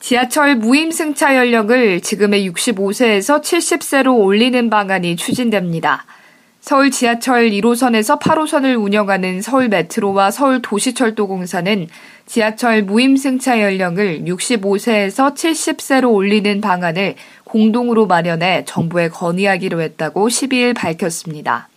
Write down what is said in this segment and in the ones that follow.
지하철 무임승차 연령을 지금의 65세에서 70세로 올리는 방안이 추진됩니다. 서울 지하철 1호선에서 8호선을 운영하는 서울 메트로와 서울 도시철도공사는 지하철 무임승차 연령을 65세에서 70세로 올리는 방안을 공동으로 마련해 정부에 건의하기로 했다고 12일 밝혔습니다.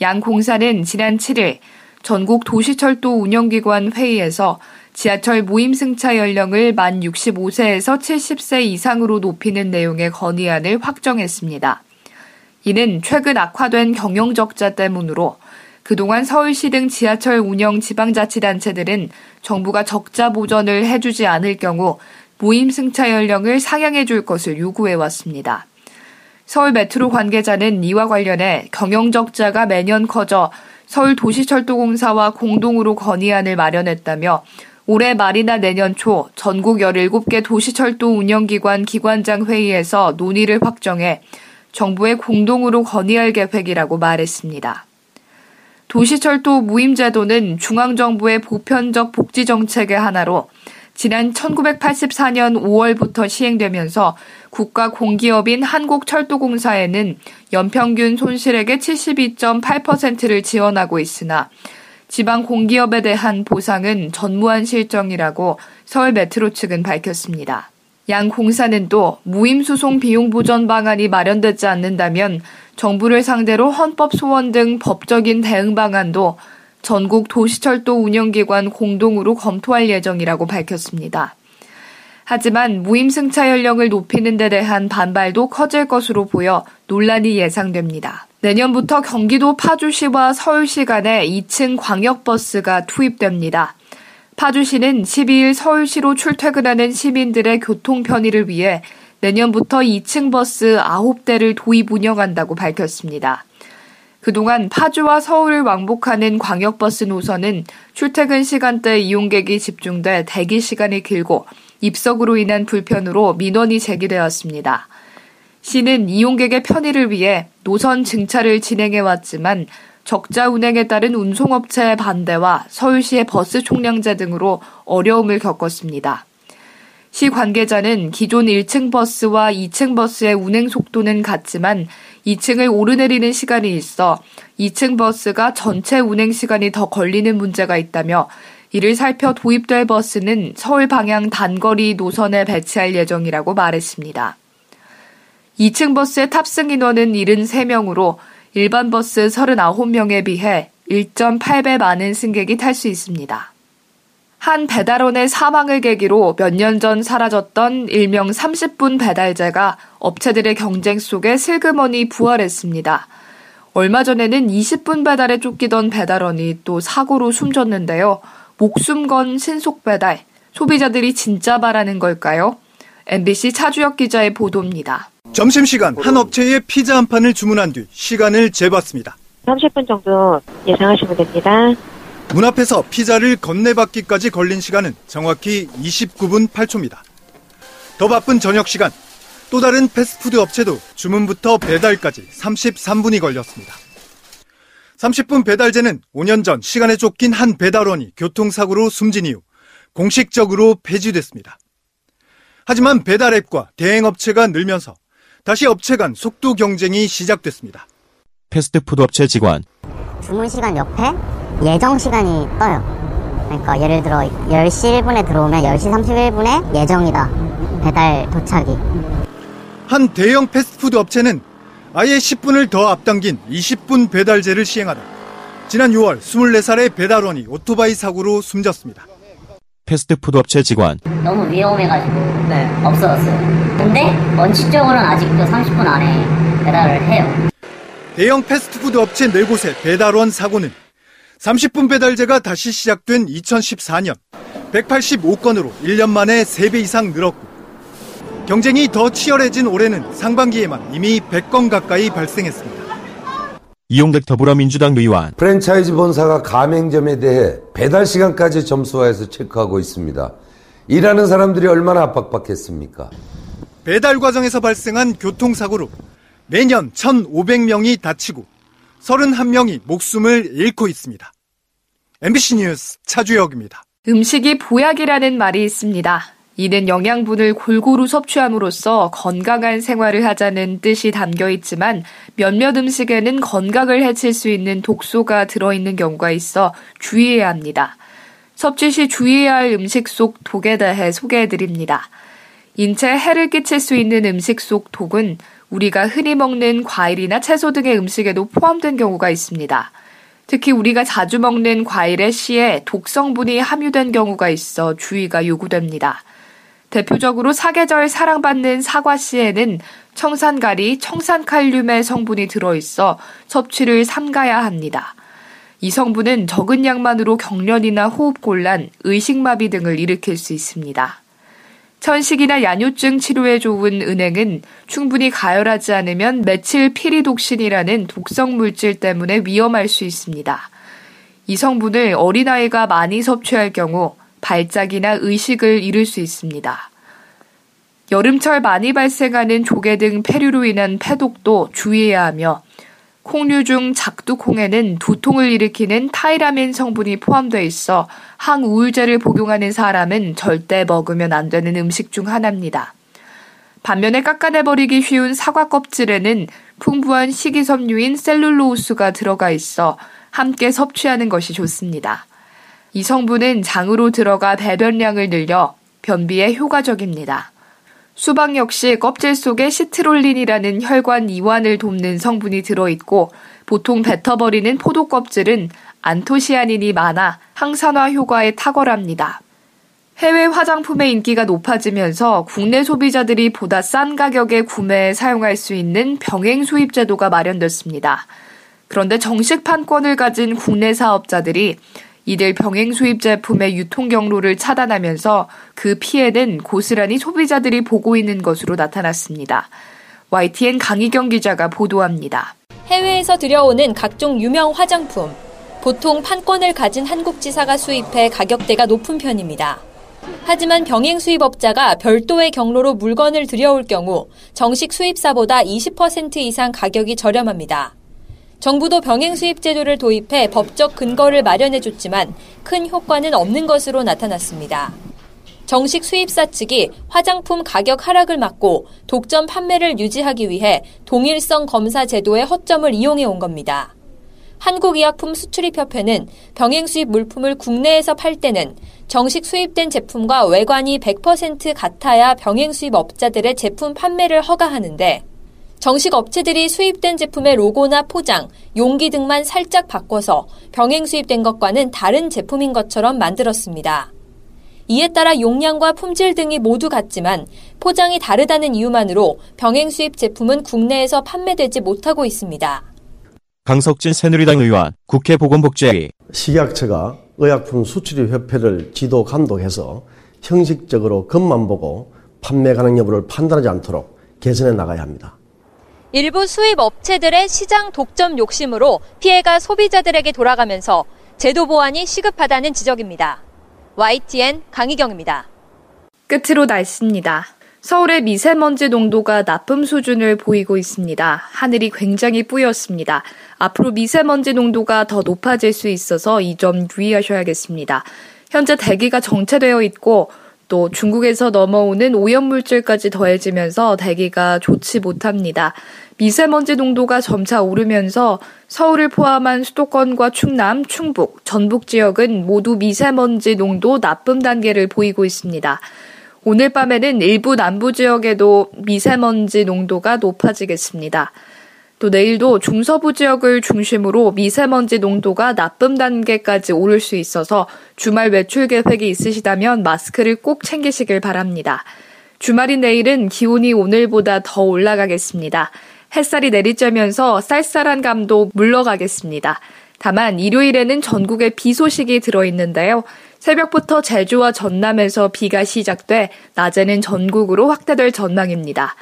양 공사는 지난 7일 전국 도시철도 운영기관 회의에서 지하철 무임승차 연령을 만 65세에서 70세 이상으로 높이는 내용의 건의안을 확정했습니다. 이는 최근 악화된 경영적자 때문으로 그동안 서울시 등 지하철 운영 지방자치단체들은 정부가 적자 보전을 해주지 않을 경우 무임승차 연령을 상향해 줄 것을 요구해 왔습니다. 서울 메트로 관계자는 이와 관련해 경영적자가 매년 커져 서울 도시철도공사와 공동으로 건의안을 마련했다며 올해 말이나 내년 초 전국 17개 도시철도 운영기관 기관장 회의에서 논의를 확정해 정부에 공동으로 건의할 계획이라고 말했습니다. 도시철도 무임제도는 중앙정부의 보편적 복지정책의 하나로 지난 1984년 5월부터 시행되면서 국가 공기업인 한국철도공사에는 연평균 손실액의 72.8%를 지원하고 있으나 지방 공기업에 대한 보상은 전무한 실정이라고 서울 메트로 측은 밝혔습니다. 양 공사는 또 무임소송 비용 보전 방안이 마련되지 않는다면 정부를 상대로 헌법 소원 등 법적인 대응 방안도 전국 도시철도 운영기관 공동으로 검토할 예정이라고 밝혔습니다. 하지만 무임승차 연령을 높이는 데 대한 반발도 커질 것으로 보여 논란이 예상됩니다. 내년부터 경기도 파주시와 서울시 간에 2층 광역버스가 투입됩니다. 파주시는 12일 서울시로 출퇴근하는 시민들의 교통 편의를 위해 내년부터 2층 버스 9대를 도입 운영한다고 밝혔습니다. 그동안 파주와 서울을 왕복하는 광역버스 노선은 출퇴근 시간대 이용객이 집중돼 대기 시간이 길고 입석으로 인한 불편으로 민원이 제기되었습니다. 시는 이용객의 편의를 위해 노선 증차를 진행해 왔지만 적자 운행에 따른 운송업체의 반대와 서울시의 버스 총량제 등으로 어려움을 겪었습니다. 시 관계자는 기존 1층 버스와 2층 버스의 운행 속도는 같지만 2층을 오르내리는 시간이 있어 2층 버스가 전체 운행 시간이 더 걸리는 문제가 있다며 이를 살펴 도입될 버스는 서울 방향 단거리 노선에 배치할 예정이라고 말했습니다. 2층 버스의 탑승 인원은 73명으로 일반 버스 39명에 비해 1.8배 많은 승객이 탈 수 있습니다. 한 배달원의 사망을 계기로 몇 년 전 사라졌던 일명 30분 배달제가 업체들의 경쟁 속에 슬그머니 부활했습니다. 얼마 전에는 20분 배달에 쫓기던 배달원이 또 사고로 숨졌는데요. 목숨 건 신속 배달. 소비자들이 진짜 바라는 걸까요? MBC 차주혁 기자의 보도입니다. 점심시간 한 업체에 피자 한 판을 주문한 뒤 시간을 재봤습니다. 30분 정도 예상하시면 됩니다. 문 앞에서 피자를 건네받기까지 걸린 시간은 정확히 29분 8초입니다. 더 바쁜 저녁 시간, 또 다른 패스트푸드 업체도 주문부터 배달까지 33분이 걸렸습니다. 30분 배달제는 5년 전 시간에 쫓긴 한 배달원이 교통사고로 숨진 이후 공식적으로 폐지됐습니다. 하지만 배달 앱과 대행 업체가 늘면서 다시 업체 간 속도 경쟁이 시작됐습니다. 패스트푸드 업체 직원. 주문 시간 옆에 예정 시간이 떠요. 그러니까 예를 들어 10시 1분에 들어오면 10시 31분에 예정이다. 배달 도착이. 한 대형 패스트푸드 업체는 아예 10분을 더 앞당긴 20분 배달제를 시행하다 지난 6월 24살의 배달원이 오토바이 사고로 숨졌습니다. 패스트푸드 업체 직원. 너무 위험해가지고 네. 없어졌어요. 근데 원칙적으로는 아직도 30분 안에 배달을 해요. 대형 패스트푸드 업체 4곳의 배달원 사고는 30분 배달제가 다시 시작된 2014년 185건으로 1년 만에 3배 이상 늘었고 경쟁이 더 치열해진 올해는 상반기에만 이미 100건 가까이 발생했습니다. 이용득 더불어민주당 의원 프랜차이즈 본사가 가맹점에 대해 배달 시간까지 점수화해서 체크하고 있습니다. 일하는 사람들이 얼마나 압박받겠습니까? 배달 과정에서 발생한 교통사고로 매년 1,500명이 다치고 31명이 목숨을 잃고 있습니다. MBC 뉴스 차주혁입니다. 음식이 보약이라는 말이 있습니다. 이는 영양분을 골고루 섭취함으로써 건강한 생활을 하자는 뜻이 담겨 있지만 몇몇 음식에는 건강을 해칠 수 있는 독소가 들어있는 경우가 있어 주의해야 합니다. 섭취 시 주의해야 할 음식 속 독에 대해 소개해 드립니다. 인체에 해를 끼칠 수 있는 음식 속 독은 우리가 흔히 먹는 과일이나 채소 등의 음식에도 포함된 경우가 있습니다. 특히 우리가 자주 먹는 과일의 씨에 독성분이 함유된 경우가 있어 주의가 요구됩니다. 대표적으로 사계절 사랑받는 사과 씨에는 청산가리, 청산칼륨의 성분이 들어있어 섭취를 삼가야 합니다. 이 성분은 적은 양만으로 경련이나 호흡곤란, 의식마비 등을 일으킬 수 있습니다. 천식이나 야뇨증 치료에 좋은 은행은 충분히 가열하지 않으면 메칠 피리독신이라는 독성 물질 때문에 위험할 수 있습니다. 이 성분을 어린아이가 많이 섭취할 경우 발작이나 의식을 잃을 수 있습니다. 여름철 많이 발생하는 조개 등 폐류로 인한 폐독도 주의해야 하며 콩류 중 작두콩에는 두통을 일으키는 타이라민 성분이 포함되어 있어 항우울제를 복용하는 사람은 절대 먹으면 안 되는 음식 중 하나입니다. 반면에 깎아내버리기 쉬운 사과 껍질에는 풍부한 식이섬유인 셀룰로우스가 들어가 있어 함께 섭취하는 것이 좋습니다. 이 성분은 장으로 들어가 배변량을 늘려 변비에 효과적입니다. 수박 역시 껍질 속에 시트롤린이라는 혈관 이완을 돕는 성분이 들어있고 보통 뱉어버리는 포도 껍질은 안토시아닌이 많아 항산화 효과에 탁월합니다. 해외 화장품의 인기가 높아지면서 국내 소비자들이 보다 싼 가격에 구매해 사용할 수 있는 병행 수입 제도가 마련됐습니다. 그런데 정식 판권을 가진 국내 사업자들이 이들 병행 수입 제품의 유통 경로를 차단하면서 그 피해는 고스란히 소비자들이 보고 있는 것으로 나타났습니다. YTN 강희경 기자가 보도합니다. 해외에서 들여오는 각종 유명 화장품. 보통 판권을 가진 한국 지사가 수입해 가격대가 높은 편입니다. 하지만 병행 수입업자가 별도의 경로로 물건을 들여올 경우 정식 수입사보다 20% 이상 가격이 저렴합니다. 정부도 병행 수입 제도를 도입해 법적 근거를 마련해줬지만 큰 효과는 없는 것으로 나타났습니다. 정식 수입사 측이 화장품 가격 하락을 막고 독점 판매를 유지하기 위해 동일성 검사 제도의 허점을 이용해 온 겁니다. 한국의약품 수출입협회는 병행 수입 물품을 국내에서 팔 때는 정식 수입된 제품과 외관이 100% 같아야 병행 수입 업자들의 제품 판매를 허가하는데 정식 업체들이 수입된 제품의 로고나 포장, 용기 등만 살짝 바꿔서 병행 수입된 것과는 다른 제품인 것처럼 만들었습니다. 이에 따라 용량과 품질 등이 모두 같지만 포장이 다르다는 이유만으로 병행 수입 제품은 국내에서 판매되지 못하고 있습니다. 강석진 새누리당 의원 국회 보건복지위 식약처가 의약품 수출입 협회를 지도 감독해서 형식적으로 겉만 보고 판매 가능 여부를 판단하지 않도록 개선해 나가야 합니다. 일부 수입 업체들의 시장 독점 욕심으로 피해가 소비자들에게 돌아가면서 제도 보완이 시급하다는 지적입니다. YTN 강희경입니다. 끝으로 날씨입니다. 서울의 미세먼지 농도가 나쁨 수준을 보이고 있습니다. 하늘이 굉장히 뿌였습니다. 앞으로 미세먼지 농도가 더 높아질 수 있어서 이 점 유의하셔야겠습니다. 현재 대기가 정체되어 있고 또 중국에서 넘어오는 오염물질까지 더해지면서 대기가 좋지 못합니다. 미세먼지 농도가 점차 오르면서 서울을 포함한 수도권과 충남, 충북, 전북 지역은 모두 미세먼지 농도 나쁨 단계를 보이고 있습니다. 오늘 밤에는 일부 남부 지역에도 미세먼지 농도가 높아지겠습니다. 또 내일도 중서부 지역을 중심으로 미세먼지 농도가 나쁨 단계까지 오를 수 있어서 주말 외출 계획이 있으시다면 마스크를 꼭 챙기시길 바랍니다. 주말인 내일은 기온이 오늘보다 더 올라가겠습니다. 햇살이 내리쬐면서 쌀쌀한 감도 물러가겠습니다. 다만 일요일에는 전국에 비 소식이 들어있는데요. 새벽부터 제주와 전남에서 비가 시작돼 낮에는 전국으로 확대될 전망입니다.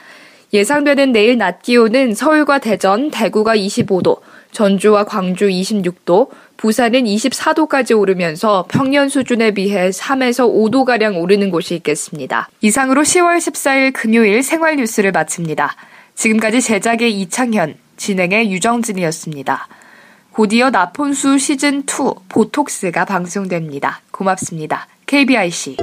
예상되는 내일 낮 기온은 서울과 대전, 대구가 25도, 전주와 광주 26도, 부산은 24도까지 오르면서 평년 수준에 비해 3에서 5도가량 오르는 곳이 있겠습니다. 이상으로 10월 14일 금요일 생활 뉴스를 마칩니다. 지금까지 제작의 이창현, 진행의 유정진이었습니다. 곧이어 나폰수 시즌2 보톡스가 방송됩니다. 고맙습니다. KBIC